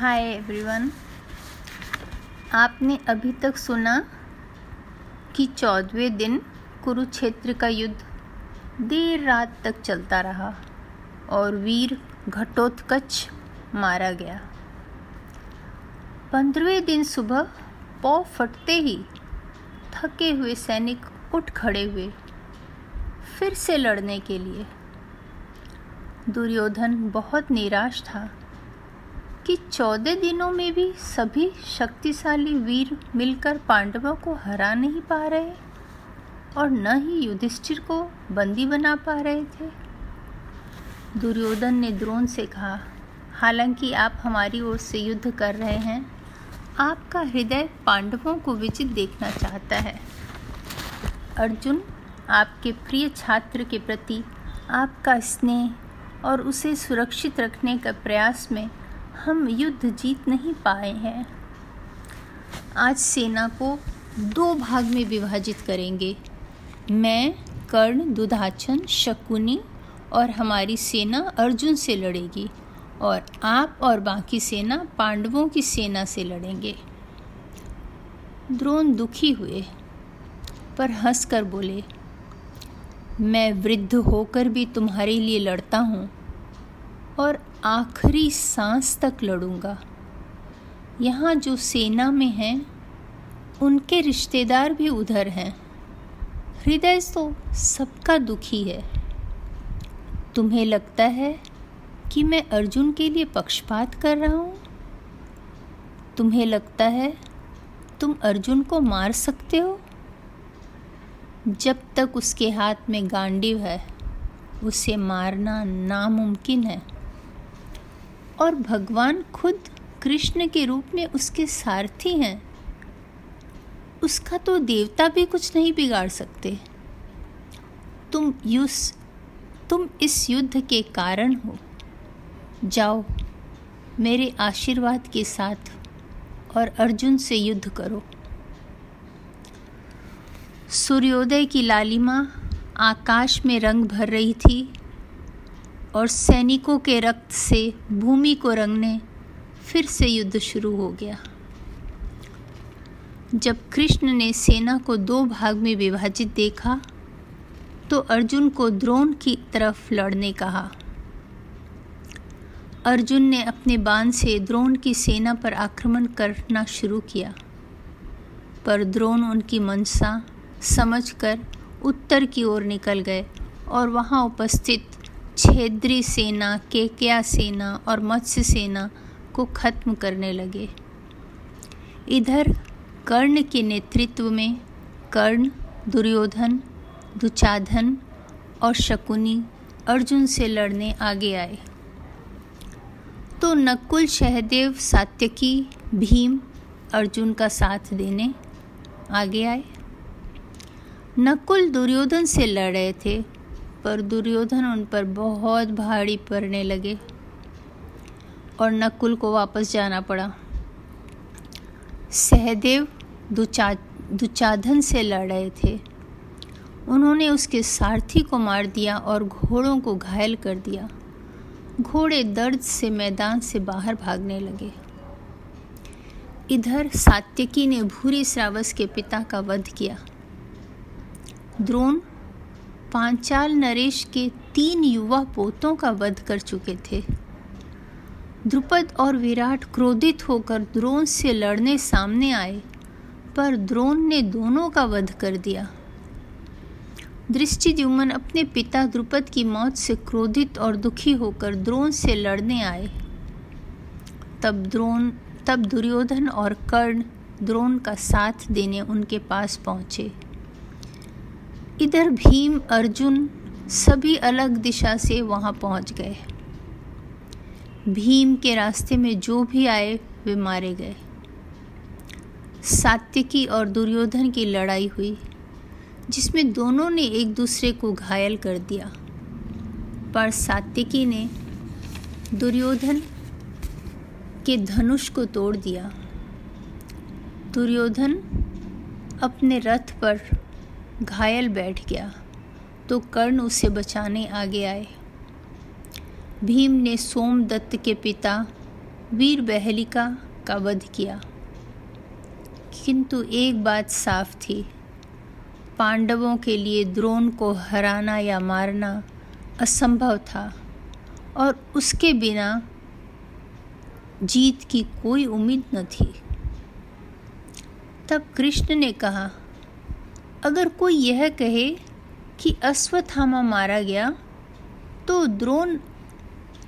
Hi everyone आपने अभी तक सुना कि चौदहवें दिन कुरुक्षेत्र का युद्ध देर रात तक चलता रहा और वीर घटोत्कच मारा गया। पंद्रहवें दिन सुबह पौ फटते ही थके हुए सैनिक उठ खड़े हुए फिर से लड़ने के लिए। दुर्योधन बहुत निराश था। कि चौदह दिनों में भी सभी शक्तिशाली वीर मिलकर पांडवों को हरा नहीं पा रहे और न ही युधिष्ठिर को बंदी बना पा रहे थे। दुर्योधन ने द्रोण से कहा, हालाँकि आप हमारी ओर से युद्ध कर रहे हैं, आपका हृदय पांडवों को विजित देखना चाहता है। अर्जुन, आपके प्रिय छात्र के प्रति आपका स्नेह और उसे सुरक्षित रखने का प्रयास में हम युद्ध जीत नहीं पाए हैं। आज सेना को दो भाग में विभाजित करेंगे। मैं, कर्ण, दुधाचन, शकुनी और हमारी सेना अर्जुन से लड़ेगी और आप और बाकी सेना पांडवों की सेना से लड़ेंगे। द्रोण दुखी हुए, पर हंसकर बोले, मैं वृद्ध होकर भी तुम्हारे लिए लड़ता हूँ। और आखिरी सांस तक लड़ूँगा। यहाँ जो सेना में हैं, उनके रिश्तेदार भी उधर हैं। हृदय तो सबका दुखी है। तुम्हें लगता है कि मैं अर्जुन के लिए पक्षपात कर रहा हूँ? तुम्हें लगता है तुम अर्जुन को मार सकते हो? जब तक उसके हाथ में गांडीव है, उसे मारना नामुमकिन है। और भगवान खुद कृष्ण के रूप में उसके सारथी हैं। उसका तो देवता भी कुछ नहीं बिगाड़ सकते। तुम युस, तुम इस युद्ध के कारण हो। जाओ, मेरे आशीर्वाद के साथ और अर्जुन से युद्ध करो। सूर्योदय की लालिमा आकाश में रंग भर रही थी। और सैनिकों के रक्त से भूमि को रंगने फिर से युद्ध शुरू हो गया। जब कृष्ण ने सेना को दो भाग में विभाजित देखा तो अर्जुन को द्रोण की तरफ़ लड़ने कहा। अर्जुन ने अपने बाण से द्रोण की सेना पर आक्रमण करना शुरू किया, पर द्रोण उनकी मनसा समझकर उत्तर की ओर निकल गए और वहाँ उपस्थित छेद्री सेना केकया सेना और मत्स्य सेना को खत्म करने लगे। इधर कर्ण के नेतृत्व में कर्ण, दुर्योधन, दुचाधन और शकुनी अर्जुन से लड़ने आगे आए। तो नकुल सहदेव सात्यकी, भीम अर्जुन का साथ देने आगे आए। नकुल दुर्योधन से लड़ रहे थे। पर दुर्योधन उन पर बहुत भारी पड़ने लगे और नकुल को वापस जाना पड़ा। सहदेव दुचा, दुचाधन से लड़ रहे थे। उन्होंने उसके सारथी को मार दिया और घोड़ों को घायल कर दिया। घोड़े दर्द से मैदान से बाहर भागने लगे। इधर सात्यकी ने भूरी श्रावस के पिता का वध किया। द्रोण पांचाल नरेश के तीन युवा पोतों का वध कर चुके थे। द्रुपद और विराट क्रोधित होकर द्रोण से लड़ने सामने आए, पर द्रोण ने दोनों का वध कर दिया। दृष्टिद्युमन अपने पिता द्रुपद की मौत से क्रोधित और दुखी होकर द्रोण से लड़ने आए। तब द्रोण, तब दुर्योधन और कर्ण द्रोण का साथ देने उनके पास पहुँचे। इधर भीम, अर्जुन सभी अलग दिशा से वहाँ पहुँच गए। भीम के रास्ते में जो भी आए, वे मारे गए। सात्यकी और दुर्योधन की लड़ाई हुई, जिसमें दोनों ने एक दूसरे को घायल कर दिया। पर सात्यकी ने दुर्योधन के धनुष को तोड़ दिया। दुर्योधन अपने रथ पर घायल बैठ गया तो कर्ण उसे बचाने आगे आए। भीम ने सोमदत्त के पिता वीर बहलिका का वध किया। किंतु एक बात साफ़ थी, पांडवों के लिए द्रोण को हराना या मारना असंभव था, और उसके बिना जीत की कोई उम्मीद न थी। तब कृष्ण ने कहा अगर कोई यह कहे कि अश्वत्थामा मारा गया तो द्रोण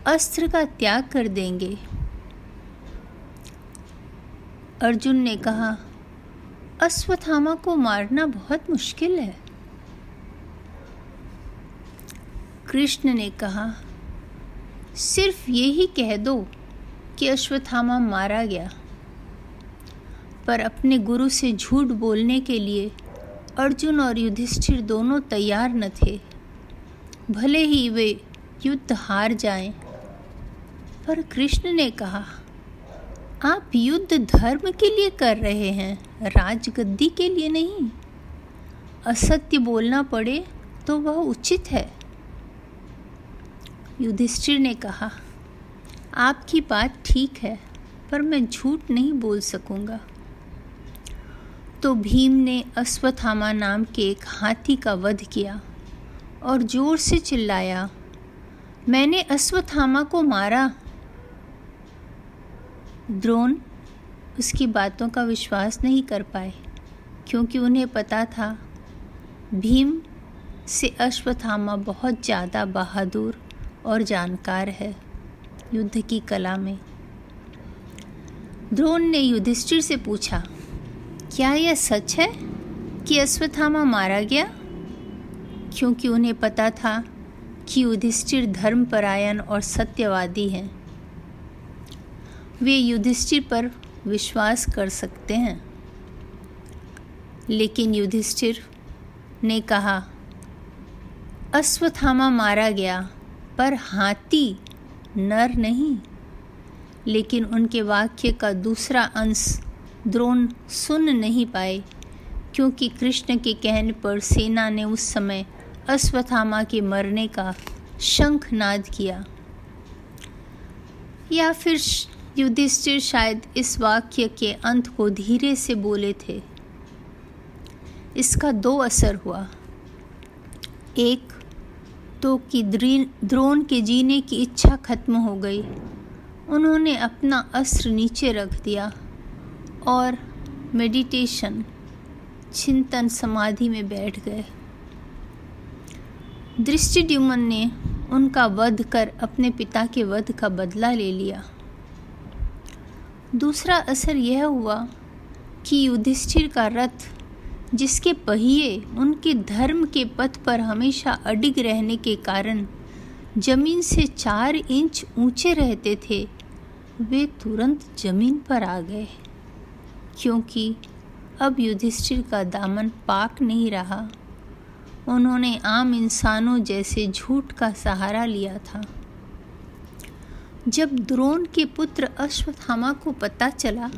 अस्त्र का त्याग कर देंगे। अर्जुन ने कहा अश्वत्थामा को मारना बहुत मुश्किल है। कृष्ण ने कहा, सिर्फ़ यही कह दो कि अश्वत्थामा मारा गया, पर अपने गुरु से झूठ बोलने के लिए अर्जुन और युधिष्ठिर दोनों तैयार न थे। भले ही वे युद्ध हार जाएँ, पर कृष्ण ने कहा आप युद्ध धर्म के लिए कर रहे हैं राजगद्दी के लिए नहीं। असत्य बोलना पड़े तो वह उचित है। युधिष्ठिर ने कहा आपकी बात ठीक है पर मैं झूठ नहीं बोल सकूँगा। तो भीम ने अश्वत्थामा नाम के एक हाथी का वध किया और ज़ोर से चिल्लाया, मैंने अश्वत्थामा को मारा। द्रोण उसकी बातों का विश्वास नहीं कर पाए, क्योंकि उन्हें पता था भीम से अश्वत्थामा बहुत ज़्यादा बहादुर और जानकार है युद्ध की कला में। द्रोण ने युधिष्ठिर से पूछा क्या यह सच है कि अश्वत्थामा मारा गया? क्योंकि उन्हें पता था कि युधिष्ठिर धर्मपरायण और सत्यवादी हैं। वे युधिष्ठिर पर विश्वास कर सकते हैं। लेकिन युधिष्ठिर ने कहा, अश्वत्थामा मारा गया, पर हाथी नर नहीं। लेकिन उनके वाक्य का दूसरा अंश द्रोण सुन नहीं पाए, क्योंकि कृष्ण के कहने पर सेना ने उस समय अश्वत्थामा के मरने का शंखनाद किया। या फिर युधिष्ठिर शायद इस वाक्य के अंत को धीरे से बोले थे। इसका दो असर हुआ। एक तो कि द्रोण के जीने की इच्छा खत्म हो गई। उन्होंने अपना अस्त्र नीचे रख दिया। और मेडिटेशन चिंतन समाधि में बैठ गए। दृष्टिड्युमन ने उनका वध कर अपने पिता के वध का बदला ले लिया। दूसरा असर यह हुआ कि युधिष्ठिर का रथ, जिसके पहिए उनके धर्म के पथ पर हमेशा अडिग रहने के कारण ज़मीन से चार इंच ऊँचे रहते थे, वे तुरंत ज़मीन पर आ गए। क्योंकि अब युधिष्ठिर का दामन पाक नहीं रहा। उन्होंने आम इंसानों जैसे झूठ का सहारा लिया था। जब द्रोण के पुत्र अश्वत्थामा को पता चला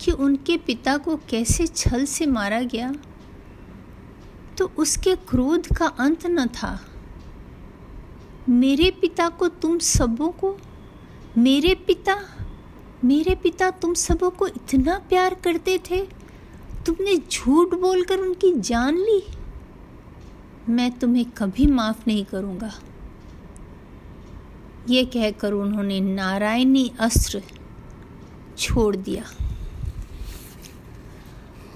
कि उनके पिता को कैसे छल से मारा गया तो उसके क्रोध का अंत न था। मेरे पिता को तुम सबों को, मेरे पिता मेरे पिता तुम सबों को इतना प्यार करते थे, तुमने झूठ बोलकर उनकी जान ली। मैं तुम्हें कभी माफ़ नहीं करूँगा। ये कहकर उन्होंने नारायणी अस्त्र छोड़ दिया।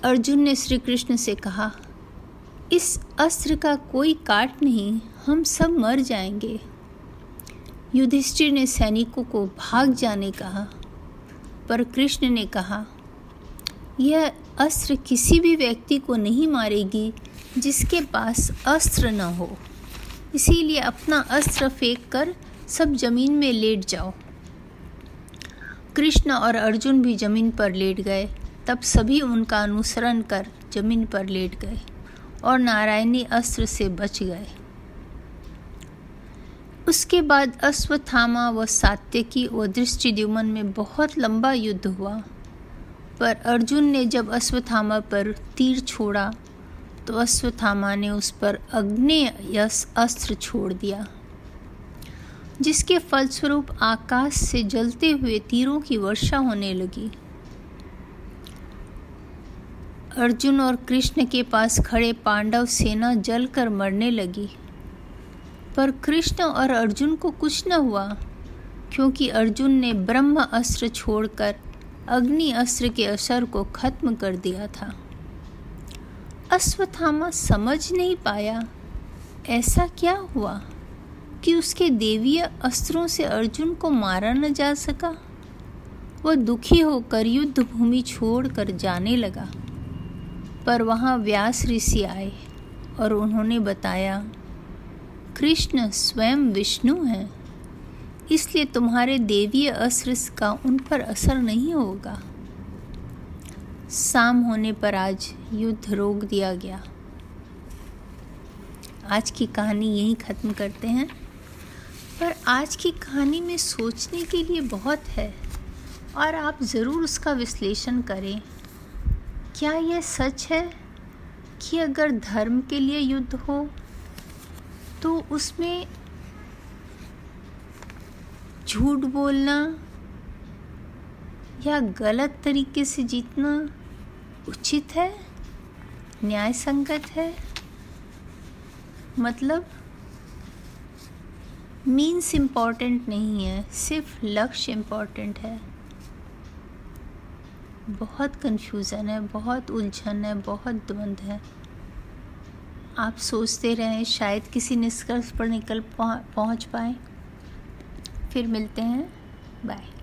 अर्जुन ने श्री कृष्ण से कहा, इस अस्त्र का कोई काट नहीं, हम सब मर जाएँगे। युधिष्ठिर ने सैनिकों को भाग जाने कहा। पर कृष्ण ने कहा, यह अस्त्र किसी भी व्यक्ति को नहीं मारेगी जिसके पास अस्त्र न हो। इसीलिए अपना अस्त्र फेंक कर सब ज़मीन में लेट जाओ। कृष्ण और अर्जुन भी ज़मीन पर लेट गए। तब सभी उनका अनुसरण कर ज़मीन पर लेट गए और नारायणी अस्त्र से बच गए। उसके बाद अश्वत्थामा व सात्यकी व दृष्टिद्युमन में बहुत लंबा युद्ध हुआ। पर अर्जुन ने जब अश्वत्थामा पर तीर छोड़ा तो अश्वत्थामा ने उस पर अग्नि अस्त्र छोड़ दिया, जिसके फलस्वरूप आकाश से जलते हुए तीरों की वर्षा होने लगी। अर्जुन और कृष्ण के पास खड़े पांडव सेना जलकर मरने लगी। पर कृष्ण और अर्जुन को कुछ न हुआ, क्योंकि अर्जुन ने ब्रह्म अस्त्र छोड़कर अग्नि अस्त्र के असर को खत्म कर दिया था। अश्वत्थामा समझ नहीं पाया, ऐसा क्या हुआ कि उसके देवीय अस्त्रों से अर्जुन को मारा न जा सका? वह दुखी होकर युद्ध भूमि छोड़कर जाने लगा, पर वहाँ व्यास ऋषि आए और उन्होंने बताया कृष्ण स्वयं विष्णु हैं। इसलिए तुम्हारे देवीय अस्त्र का उन पर असर नहीं होगा। शाम होने पर आज युद्ध रोक दिया गया। आज की कहानी यहीं ख़त्म करते हैं। पर आज की कहानी में सोचने के लिए बहुत है, और आप ज़रूर उसका विश्लेषण करें। क्या यह सच है कि अगर धर्म के लिए युद्ध हो तो उसमें झूठ बोलना या गलत तरीके से जीतना उचित है? न्याय संगत है? मतलब मीन्स इंपॉर्टेंट नहीं है, सिर्फ़ लक्ष्य इंपॉर्टेंट है। बहुत कन्फ्यूज़न है, बहुत उलझन है, बहुत द्वंद्व है। आप सोचते रहें शायद किसी निष्कर्ष पर निकल पहुँच पाए। फिर मिलते हैं। बाय